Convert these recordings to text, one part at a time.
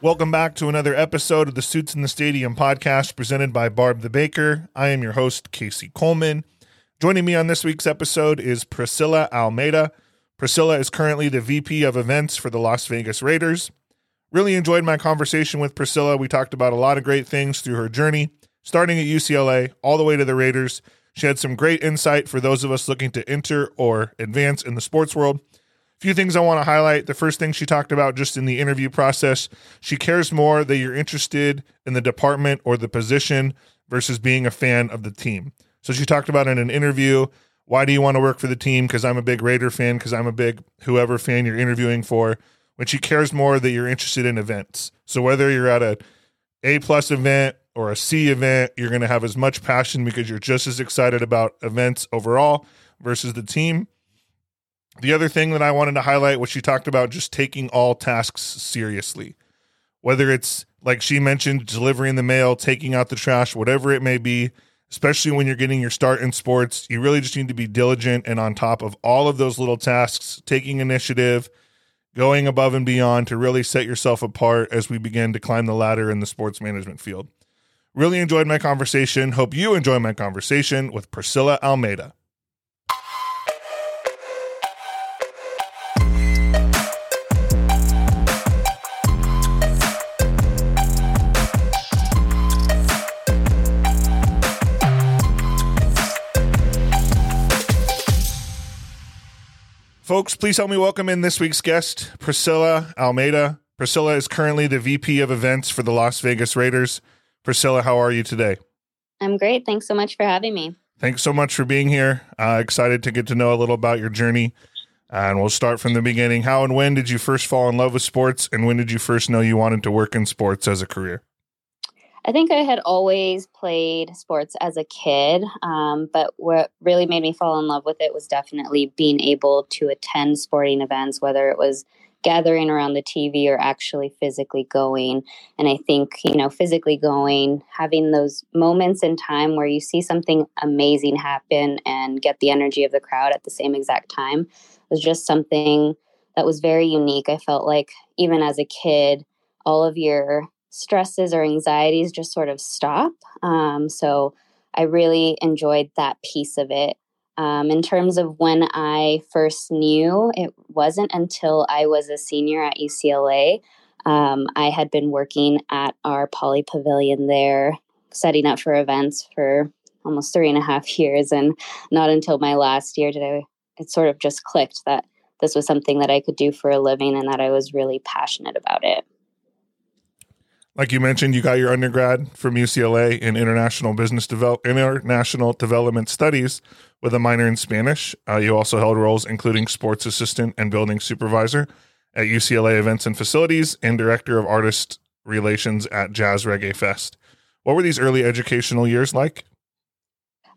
Welcome back to another episode of the Suits in the Stadium podcast presented by Barb the Baker. I am your host, Kasey Coleman. Joining me on this week's episode is Priscilla Almeida. Priscilla is currently the VP of events for the Las Vegas Raiders. Really enjoyed my conversation with Priscilla. We talked about a lot of great things through her journey, starting at UCLA all the way to the Raiders. She had some great insight for those of us looking to enter or advance in the sports world few things I want to highlight. The first thing she talked about just in the interview process, she cares more that you're interested in the department or the position versus being a fan of the team. So she talked about in an interview, why do you want to work for the team? Because I'm a big Raider fan, because I'm a big whoever fan you're interviewing for. When she cares more that you're interested in events. So whether you're at a A plus event or a C event, you're going to have as much passion because you're just as excited about events overall versus the team. The other thing that I wanted to highlight was she talked about just taking all tasks seriously. Whether it's like she mentioned, delivering the mail, taking out the trash, whatever it may be, especially when you're getting your start in sports, you really just need to be diligent and on top of all of those little tasks, taking initiative, going above and beyond to really set yourself apart as we begin to climb the ladder in the sports management field. Really enjoyed my conversation. Hope you enjoy my conversation with Priscilla Almeida. Folks, please help me welcome in this week's guest, Priscilla Almeida. Priscilla is currently the VP of events for the Las Vegas Raiders. Priscilla, how are you today? I'm great. Thanks so much for having me. Thanks so much for being here. Uh, excited to get to know a little about your journey. and we'll start from the beginning. How and when did you first fall in love with sports? And when did you first know you wanted to work in sports as a career? I think I had always played sports as a kid, um, but what really made me fall in love with it was definitely being able to attend sporting events, whether it was gathering around the TV or actually physically going. And I think, you know, physically going, having those moments in time where you see something amazing happen and get the energy of the crowd at the same exact time was just something that was very unique. I felt like even as a kid, all of your stresses or anxieties just sort of stop. Um, so I really enjoyed that piece of it. Um, in terms of when I first knew, it wasn't until I was a senior at UCLA. Um, I had been working at our Pauley Pavilion there, setting up for events for almost three and a half years. And not until my last year did I, it sort of just clicked that this was something that I could do for a living and that I was really passionate about it like you mentioned, you got your undergrad from UCLA in international business develop international development studies with a minor in Spanish. Uh, you also held roles including sports assistant and building supervisor at UCLA Events and Facilities and director of artist relations at Jazz Reggae Fest. What were these early educational years like?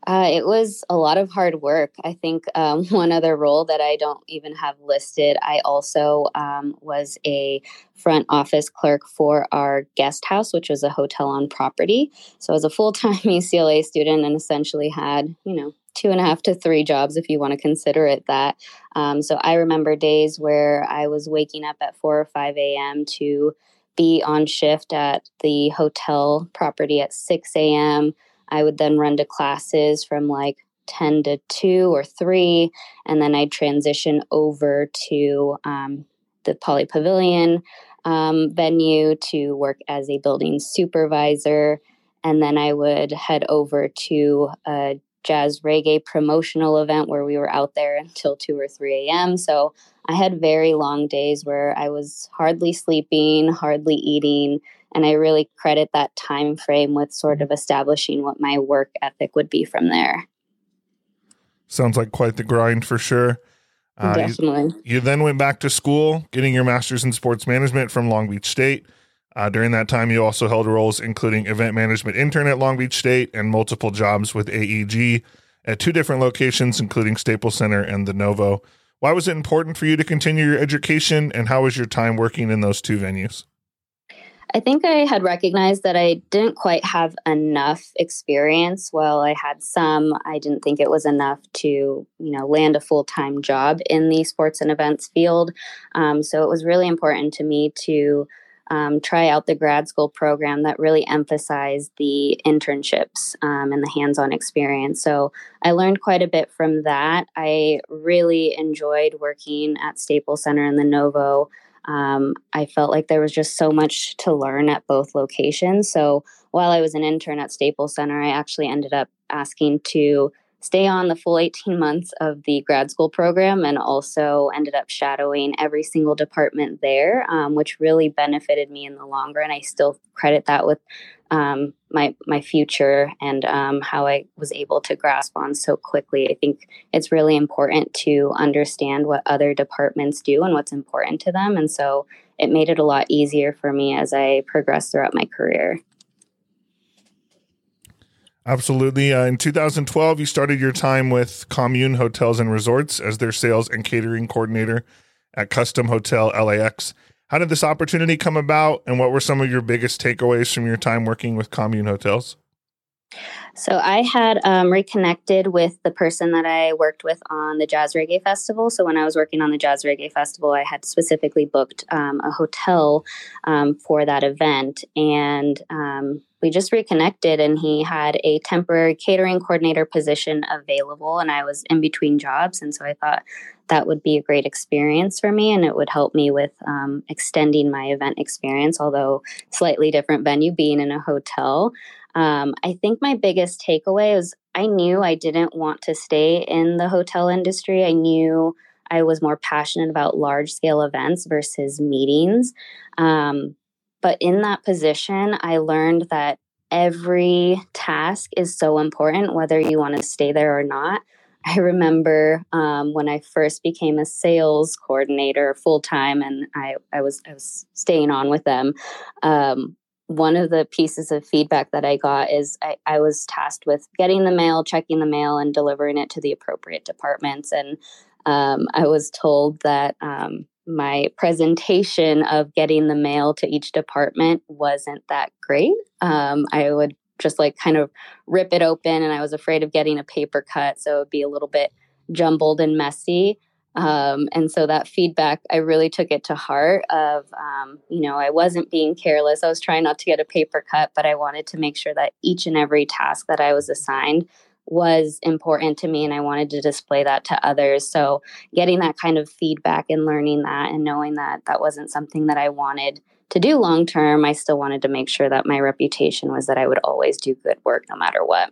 Uh, it was a lot of hard work. I think um, one other role that I don't even have listed, I also um, was a front office clerk for our guest house, which was a hotel on property. So I was a full time UCLA student and essentially had, you know, two and a half to three jobs if you want to consider it that. Um, so I remember days where I was waking up at 4 or 5 a.m. to be on shift at the hotel property at 6 a.m I would then run to classes from like 10 to 2 or 3, and then I'd transition over to um, the Pauley Pavilion um, venue to work as a building supervisor. And then I would head over to a jazz reggae promotional event where we were out there until 2 or 3 a.m. So I had very long days where I was hardly sleeping, hardly eating, and i really credit that time frame with sort of establishing what my work ethic would be from there sounds like quite the grind for sure uh, Definitely. You, you, then went back to school, getting your master's in sports management from Long Beach State. Uh, during that time, you also held roles including event management intern at Long Beach State and multiple jobs with AEG at two different locations, including Staples Center and the Novo. Why was it important for you to continue your education, and how was your time working in those two venues? I think I had recognized that I didn't quite have enough experience. While I had some, I didn't think it was enough to, you know, land a full time job in the sports and events field. Um, so it was really important to me to um, try out the grad school program that really emphasized the internships um, and the hands on experience. So I learned quite a bit from that. I really enjoyed working at Staples Center and the Novo. Um, I felt like there was just so much to learn at both locations. So while I was an intern at Staples Center, I actually ended up asking to stay on the full 18 months of the grad school program and also ended up shadowing every single department there, um, which really benefited me in the long run. I still credit that with um, my my future and um, how I was able to grasp on so quickly. I think it's really important to understand what other departments do and what's important to them, and so it made it a lot easier for me as I progressed throughout my career. Absolutely. Uh, in 2012, you started your time with Commune Hotels and Resorts as their sales and catering coordinator at Custom Hotel LAX. How did this opportunity come about, and what were some of your biggest takeaways from your time working with Commune Hotels? So I had um, reconnected with the person that I worked with on the Jazz Reggae Festival. So when I was working on the Jazz Reggae Festival, I had specifically booked um, a hotel um, for that event, and um, we just reconnected. And he had a temporary catering coordinator position available, and I was in between jobs, and so I thought that would be a great experience for me, and it would help me with um, extending my event experience, although slightly different venue, being in a hotel. Um, I think my biggest takeaway is I knew I didn't want to stay in the hotel industry. I knew I was more passionate about large scale events versus meetings. Um, but in that position, I learned that every task is so important, whether you want to stay there or not. I remember um, when I first became a sales coordinator full time, and I, I was I was staying on with them. Um, one of the pieces of feedback that I got is I, I, was tasked with getting the mail, checking the mail, and delivering it to the appropriate departments. And um, I was told that um, my presentation of getting the mail to each department wasn't that great. Um, I would just like kind of rip it open, and I was afraid of getting a paper cut, so it would be a little bit jumbled and messy. Um, and so that feedback, I really took it to heart. Of um, you know, I wasn't being careless. I was trying not to get a paper cut, but I wanted to make sure that each and every task that I was assigned was important to me, and I wanted to display that to others. So getting that kind of feedback and learning that, and knowing that that wasn't something that I wanted to do long term, I still wanted to make sure that my reputation was that I would always do good work no matter what.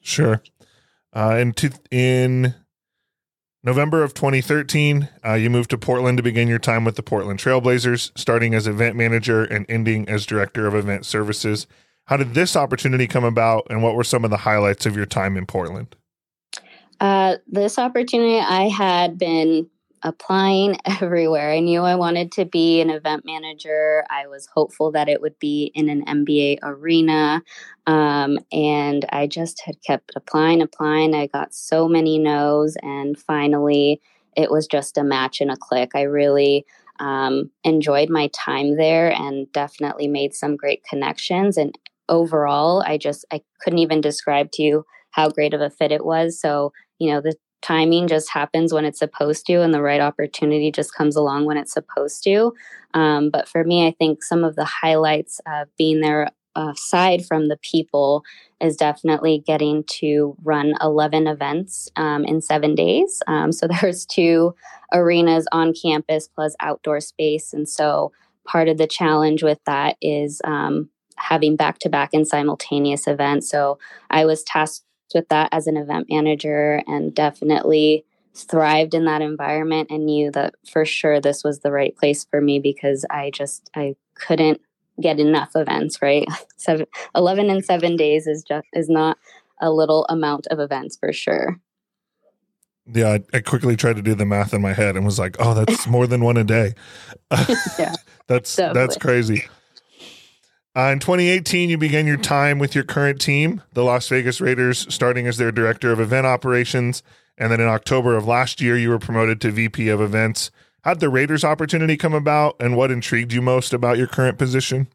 Sure. Uh, in two, in November of 2013, uh, you moved to Portland to begin your time with the Portland Trailblazers, starting as event manager and ending as director of event services. How did this opportunity come about, and what were some of the highlights of your time in Portland? Uh, this opportunity, I had been applying everywhere. I knew I wanted to be an event manager. I was hopeful that it would be in an NBA arena. Um, and I just had kept applying, applying. I got so many no's. And finally, it was just a match and a click. I really um, enjoyed my time there and definitely made some great connections. And overall, I just, I couldn't even describe to you how great of a fit it was. So, you know, the timing just happens when it's supposed to and the right opportunity just comes along when it's supposed to. Um, but for me i think some of the highlights of being there aside from the people is definitely getting to run 11 events um, in seven days. Um, so there's two arenas on campus plus outdoor space. And so part of the challenge with that is um, having back-to-back and simultaneous events so i was tasked with that as an event manager and definitely thrived in that environment and knew that for sure this was the right place for me because I just I couldn't get enough events, right? Seven, 11 and 7 days is just is not a little amount of events for sure. Yeah, I, I quickly tried to do the math in my head and was like, "Oh, that's more than one a day." yeah, that's that's crazy. Uh, in 2018, you began your time with your current team, the Las Vegas Raiders, starting as their director of event operations. And then in October of last year, you were promoted to VP of events. How'd the Raiders opportunity come about, and what intrigued you most about your current position?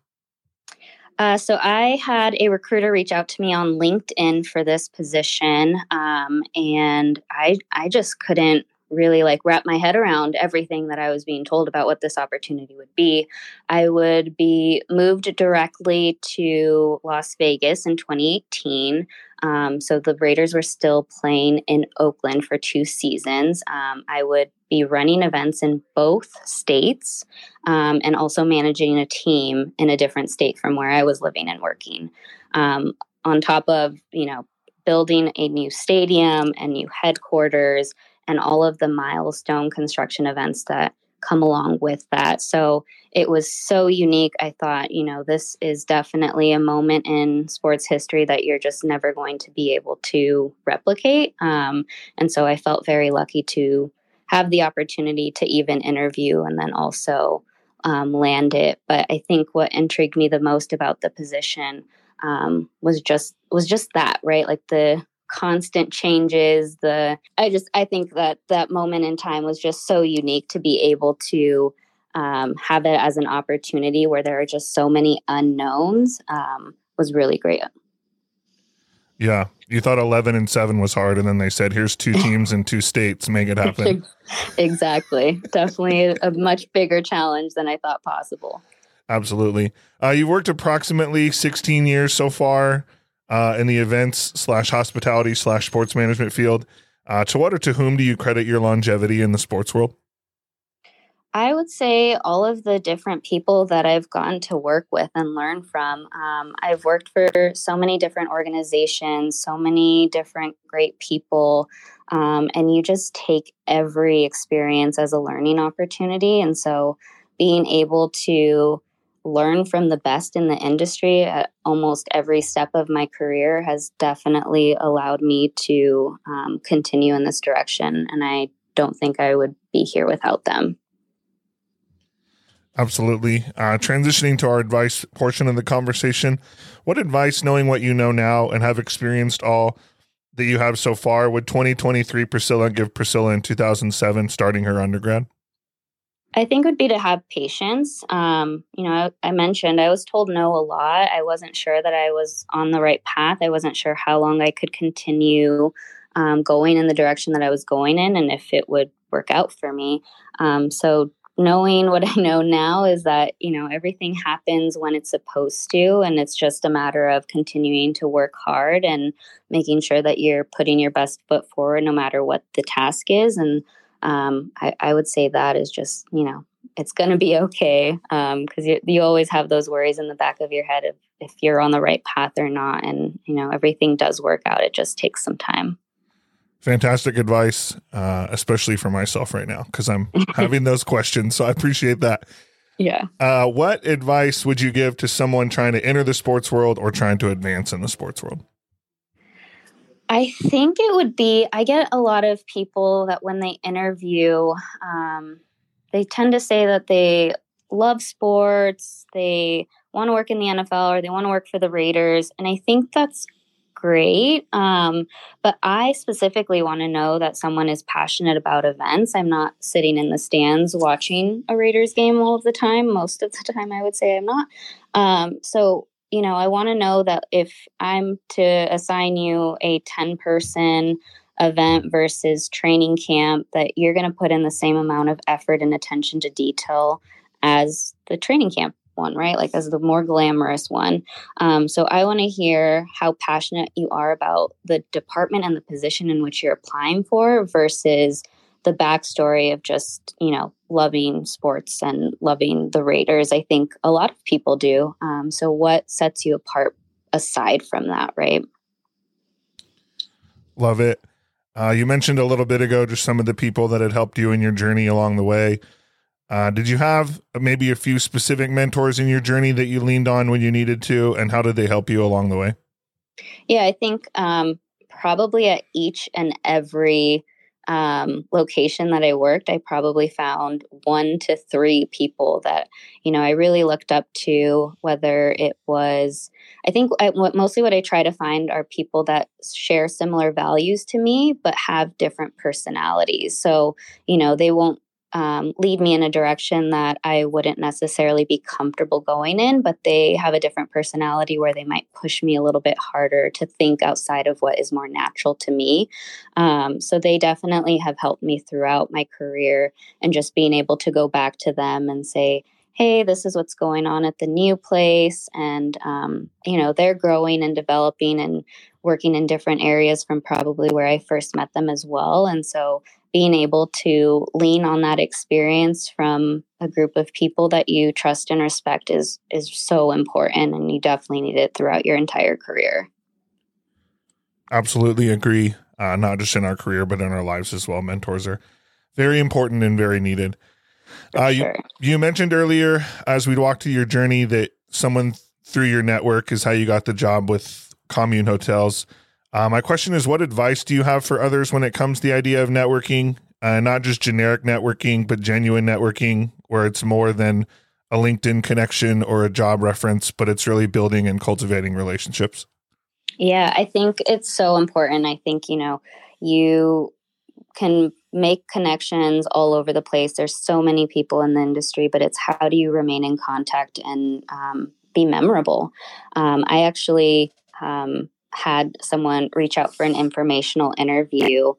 Uh, so I had a recruiter reach out to me on LinkedIn for this position, um, and I I just couldn't really like wrap my head around everything that I was being told about what this opportunity would be, I would be moved directly to Las Vegas in 2018. Um, so the Raiders were still playing in Oakland for two seasons. Um, I would be running events in both states um, and also managing a team in a different state from where I was living and working. Um, on top of, you know, building a new stadium and new headquarters and all of the milestone construction events that come along with that. So it was so unique. I thought, you know, this is definitely a moment in sports history that you're just never going to be able to replicate. Um, and so I felt very lucky to have the opportunity to even interview and then also um, land it. But I think what intrigued me the most about the position um, was just was just that right like the constant changes the i just i think that that moment in time was just so unique to be able to um, have it as an opportunity where there are just so many unknowns um, was really great. Yeah. You thought 11 and 7 was hard and then they said here's two teams in two states make it happen. Exactly. Definitely a, much bigger challenge than i thought possible. Absolutely. Uh, you've worked approximately 16 years so far uh, in the events slash hospitality slash sports management field. Uh, to what or to whom do you credit your longevity in the sports world? I would say all of the different people that I've gotten to work with and learn from. Um, I've worked for so many different organizations, so many different great people, um, and you just take every experience as a learning opportunity. And so being able to learn from the best in the industry at almost every step of my career has definitely allowed me to um, continue in this direction. And I don't think I would be here without them. Absolutely. Uh, transitioning to our advice portion of the conversation, what advice, knowing what you know now and have experienced all that you have so far, would 2023 Priscilla give Priscilla in 2007 starting her undergrad? I think would be to have patience. Um, you know, I, I, mentioned I was told no a lot. I wasn't sure that I was on the right path. I wasn't sure how long I could continue um, going in the direction that I was going in and if it would work out for me. Um, so, knowing what I know now is that, you know, everything happens when it's supposed to. And it's just a matter of continuing to work hard and making sure that you're putting your best foot forward no matter what the task is. And um, I, I, would say that is just you know it's going to be okay because um, you, you always have those worries in the back of your head of if you're on the right path or not and you know everything does work out. It just takes some time. Fantastic advice uh, especially for myself right now because i'm having those questions so i appreciate that. Yeah. Uh, what advice would you give to someone trying to enter the sports world or trying to advance in the sports world I think it would be, I get a lot of people that when they interview, um, they tend to say that they love sports, they want to work in the NFL, or they want to work for the Raiders. And I think that's great. Um, but I specifically want to know that someone is passionate about events. I'm not sitting in the stands watching a Raiders game all of the time. Most of the time, I would say I'm not. Um, so you know, I want to know that if I'm to assign you a 10 person event versus training camp, that you're going to put in the same amount of effort and attention to detail as the training camp one, right? Like as the more glamorous one. Um, so I want to hear how passionate you are about the department and the position in which you're applying for versus the backstory of just you know loving sports and loving the Raiders. I think a lot of people do. Um, so what sets you apart aside from that, right? Love it. Uh, you mentioned a little bit ago just some of the people that had helped you in your journey along the way. Uh, did you have maybe a few specific mentors in your journey that you leaned on when you needed to, and how did they help you along the way? Yeah, I think um, probably at each and every um, location that I worked, I probably found one to three people that, you know, I really looked up to, whether it was, I think I, what, mostly what I try to find are people that share similar values to me, but have different personalities. So, you know, they won't um, lead me in a direction that I wouldn't necessarily be comfortable going in, but they have a different personality where they might push me a little bit harder to think outside of what is more natural to me. Um, so they definitely have helped me throughout my career and just being able to go back to them and say, hey, this is what's going on at the new place. And, um, you know, they're growing and developing and working in different areas from probably where I first met them as well. And so being able to lean on that experience from a group of people that you trust and respect is is so important and you definitely need it throughout your entire career. Absolutely agree uh, not just in our career but in our lives as well. Mentors are very important and very needed. Uh, sure. you, you mentioned earlier as we walked through your journey that someone through your network is how you got the job with commune hotels uh, my question is, what advice do you have for others when it comes to the idea of networking? Uh, not just generic networking, but genuine networking, where it's more than a LinkedIn connection or a job reference, but it's really building and cultivating relationships. Yeah, I think it's so important. I think, you know, you can make connections all over the place. There's so many people in the industry, but it's how do you remain in contact and um, be memorable? Um, I actually um, had someone reach out for an informational interview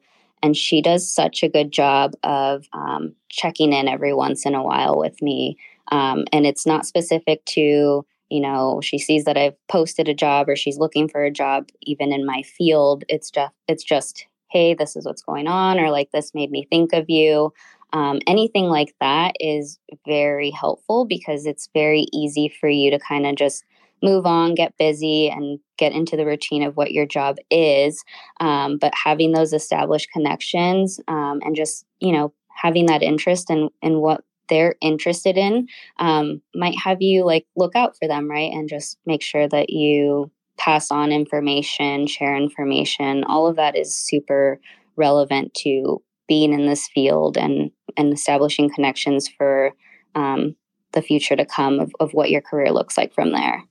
and she does such a good job of um, checking in every once in a while with me. Um, and it's not specific to you know she sees that i've posted a job or she's looking for a job even in my field. It's just it's just hey this is what's going on or like this made me think of you. Um, anything like that is very helpful because it's very easy for you to kind of just move on, get busy, and get into the routine of what your job is. Um, but having those established connections um, and just, you know, having that interest in, in what they're interested in um, might have you like look out for them, right? And just make sure that you pass on information, share information. All of that is super relevant to being in this field and and establishing connections for um, the future to come of, of what your career looks like from there.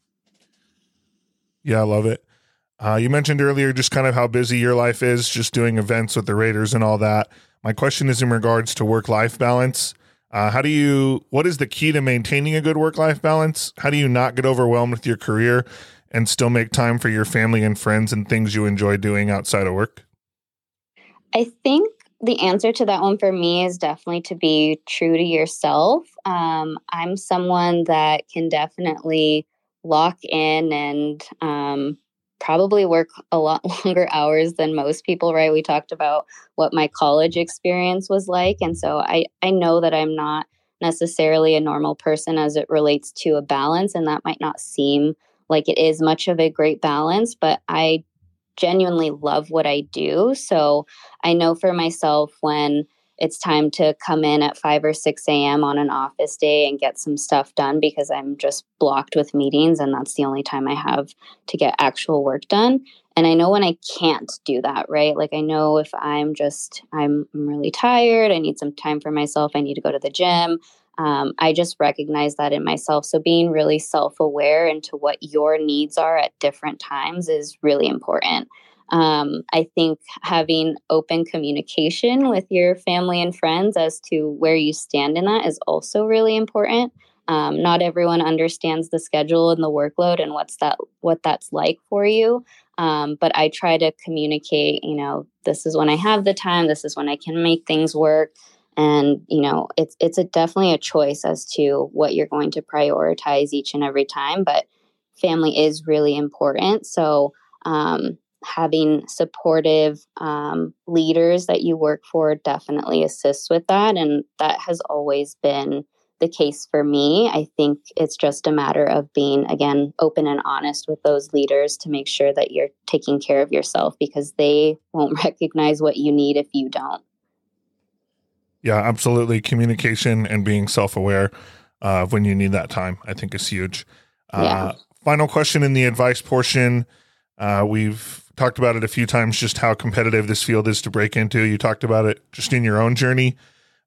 Yeah, I love it. Uh, you mentioned earlier just kind of how busy your life is, just doing events with the Raiders and all that. My question is in regards to work life balance. Uh, how do you, what is the key to maintaining a good work life balance? How do you not get overwhelmed with your career and still make time for your family and friends and things you enjoy doing outside of work? I think the answer to that one for me is definitely to be true to yourself. Um, I'm someone that can definitely lock in and um, probably work a lot longer hours than most people right? We talked about what my college experience was like and so i i know that i'm not necessarily a normal person as it relates to a balance and that might not seem like it is much of a great balance but i genuinely love what i do. So i know for myself when it's time to come in at 5 or 6 a.m. on an office day and get some stuff done because I'm just blocked with meetings and that's the only time I have to get actual work done. And I know when I can't do that, right? Like I know if I'm just, I'm really tired, I need some time for myself, I need to go to the gym. Um, I just recognize that in myself. So being really self aware into what your needs are at different times is really important. Um, I think having open communication with your family and friends as to where you stand in that is also really important. Um, not everyone understands the schedule and the workload and what's that what that's like for you. Um, but I try to communicate. You know, this is when I have the time. This is when I can make things work. And you know, it's it's a definitely a choice as to what you're going to prioritize each and every time. But family is really important. So um, having supportive um, leaders that you work for definitely assists with that. And that has always been the case for me. I think it's just a matter of being, again, open and honest with those leaders to make sure that you're taking care of yourself because they won't recognize what you need if you don't. Yeah, absolutely. Communication and being self aware of when you need that time, I think, is huge. Uh, yeah. Final question in the advice portion. Uh, we've talked about it a few times, just how competitive this field is to break into. You talked about it just in your own journey.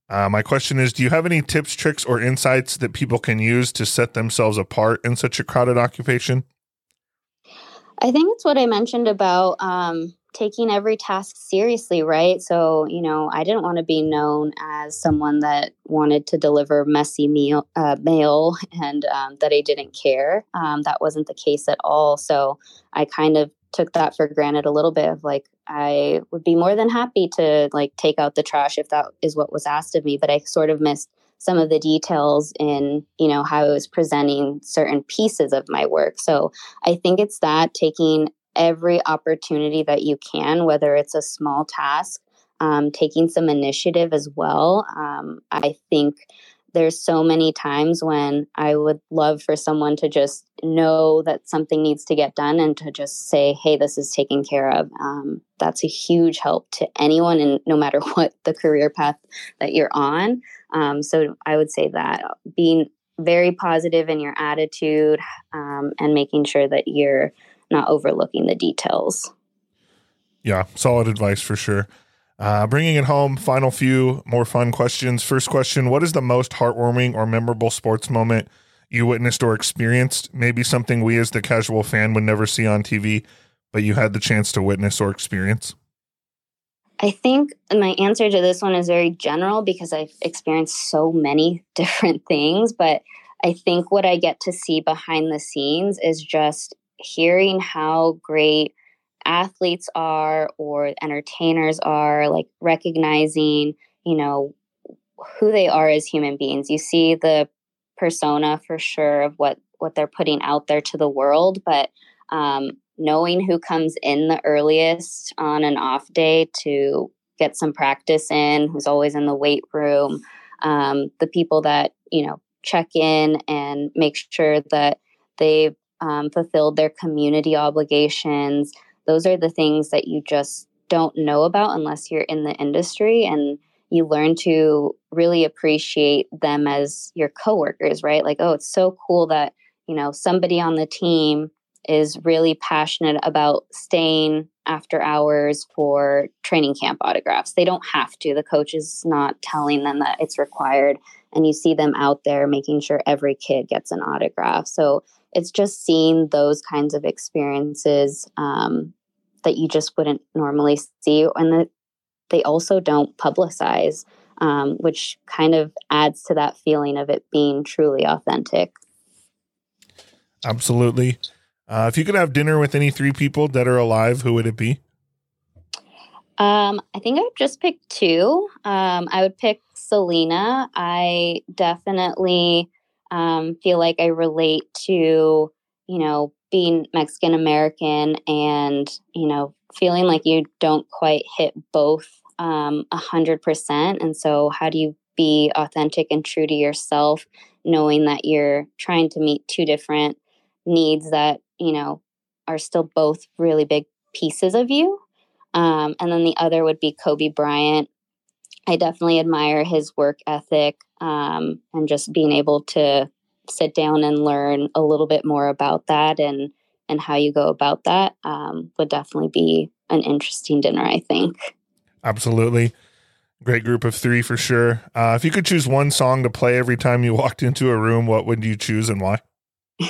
Uh, my question is Do you have any tips, tricks, or insights that people can use to set themselves apart in such a crowded occupation? I think it's what I mentioned about um, taking every task seriously, right? So, you know, I didn't want to be known as someone that wanted to deliver messy meal, uh, mail and um, that I didn't care. Um, that wasn't the case at all. So I kind of took that for granted a little bit of like, I would be more than happy to like take out the trash if that is what was asked of me. But I sort of missed some of the details in you know how i was presenting certain pieces of my work so i think it's that taking every opportunity that you can, whether it's a small task, um, taking some initiative as well. Um, I think there's so many times when I would love for someone to just know that something needs to get done and to just say, hey, this is taken care of. Um, that's a huge help to anyone, and no matter what the career path that you're on. Um, so I would say that being very positive in your attitude um, and making sure that you're not overlooking the details. Yeah, solid advice for sure. Uh, bringing it home, final few more fun questions. First question What is the most heartwarming or memorable sports moment you witnessed or experienced? Maybe something we as the casual fan would never see on TV, but you had the chance to witness or experience? I think my answer to this one is very general because I've experienced so many different things. But I think what I get to see behind the scenes is just hearing how great athletes are or entertainers are, like recognizing, you know, who they are as human beings. You see the persona for sure of what what they're putting out there to the world, but um, knowing who comes in the earliest on an off day to get some practice in, who's always in the weight room, um, the people that you know check in and make sure that they've um, fulfilled their community obligations. Those are the things that you just don't know about unless you're in the industry and you learn to really appreciate them as your coworkers, right? Like, oh, it's so cool that, you know, somebody on the team is really passionate about staying after hours for training camp autographs. They don't have to. The coach is not telling them that it's required. And you see them out there making sure every kid gets an autograph. So it's just seeing those kinds of experiences um, that you just wouldn't normally see and that they also don't publicize um, which kind of adds to that feeling of it being truly authentic absolutely uh, if you could have dinner with any three people dead or alive who would it be um, I think I would just pick two. Um, I would pick Selena. I definitely um, feel like I relate to, you know, being Mexican American and, you know, feeling like you don't quite hit both um, a hundred percent. And so how do you be authentic and true to yourself, knowing that you're trying to meet two different needs that, you know, are still both really big pieces of you. Um, and then the other would be Kobe Bryant. I definitely admire his work ethic um, and just being able to sit down and learn a little bit more about that and and how you go about that um, would definitely be an interesting dinner. I think. Absolutely. Great group of three for sure. Uh, if you could choose one song to play every time you walked into a room, what would you choose and why?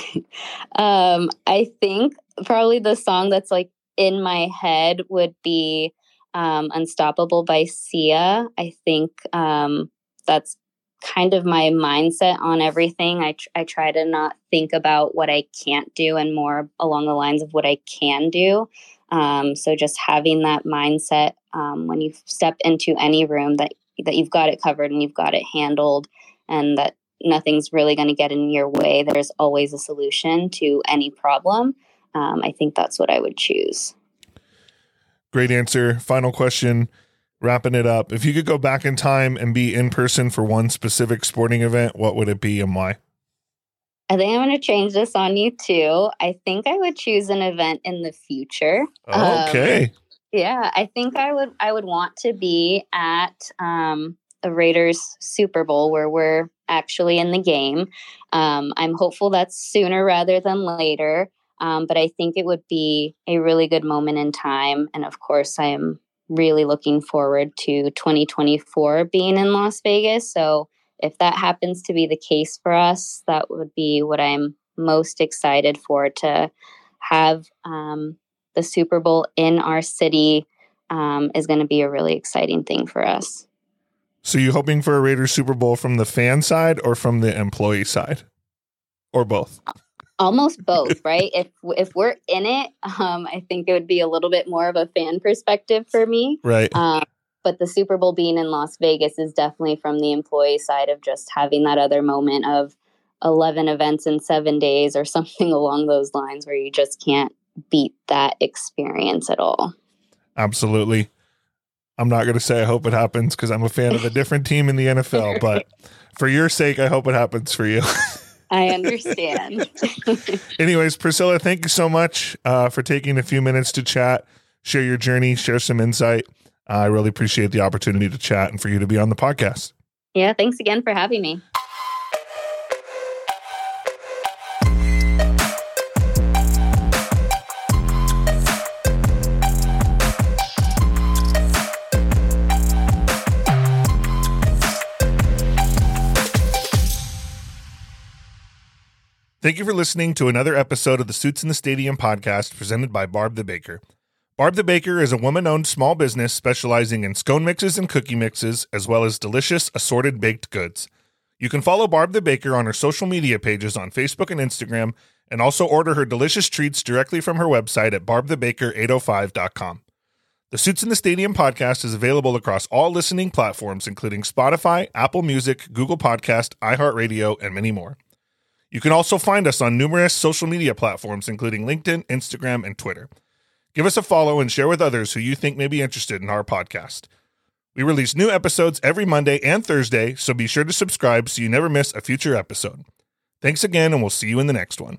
um, I think probably the song that's like in my head would be um, Unstoppable by Sia. I think um, that's kind of my mindset on everything. I, tr- I try to not think about what I can't do and more along the lines of what I can do. Um, so just having that mindset um, when you step into any room that that you've got it covered and you've got it handled, and that nothing's really going to get in your way. There's always a solution to any problem. Um, I think that's what I would choose. Great answer. Final question wrapping it up, if you could go back in time and be in person for one specific sporting event, what would it be and why? I think I'm going to change this on you too. I think I would choose an event in the future. Okay. Um, yeah, I think I would. I would want to be at um, the Raiders Super Bowl where we're actually in the game. Um, I'm hopeful that's sooner rather than later. Um, but I think it would be a really good moment in time. And of course, I am really looking forward to 2024 being in Las Vegas. So if that happens to be the case for us, that would be what I'm most excited for to have um, the Super Bowl in our city um, is going to be a really exciting thing for us. So you hoping for a Raiders Super Bowl from the fan side or from the employee side, or both? Almost both, right? if if we're in it, um, I think it would be a little bit more of a fan perspective for me, right? Um, but the Super Bowl being in Las Vegas is definitely from the employee side of just having that other moment of 11 events in seven days or something along those lines where you just can't beat that experience at all. Absolutely. I'm not going to say I hope it happens because I'm a fan of a different team in the NFL, but for your sake, I hope it happens for you. I understand. Anyways, Priscilla, thank you so much uh, for taking a few minutes to chat, share your journey, share some insight. Uh, I really appreciate the opportunity to chat and for you to be on the podcast. Yeah, thanks again for having me. Thank you for listening to another episode of the Suits in the Stadium podcast presented by Barb the Baker. Barb the Baker is a woman owned small business specializing in scone mixes and cookie mixes, as well as delicious assorted baked goods. You can follow Barb the Baker on her social media pages on Facebook and Instagram, and also order her delicious treats directly from her website at barbthebaker805.com. The Suits in the Stadium podcast is available across all listening platforms, including Spotify, Apple Music, Google Podcast, iHeartRadio, and many more. You can also find us on numerous social media platforms, including LinkedIn, Instagram, and Twitter. Give us a follow and share with others who you think may be interested in our podcast. We release new episodes every Monday and Thursday, so be sure to subscribe so you never miss a future episode. Thanks again, and we'll see you in the next one.